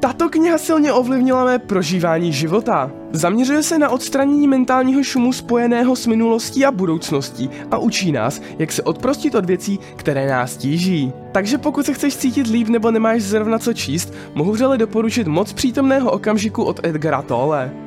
Tato kniha silně ovlivnila mé prožívání života. Zaměřuje se na odstranění mentálního šumu spojeného s minulostí a budoucností a učí nás, jak se odprostit od věcí, které nás tíží. Takže pokud se chceš cítit líp nebo nemáš zrovna co číst, mohu vřele doporučit moc přítomného okamžiku od Edgara Tolle.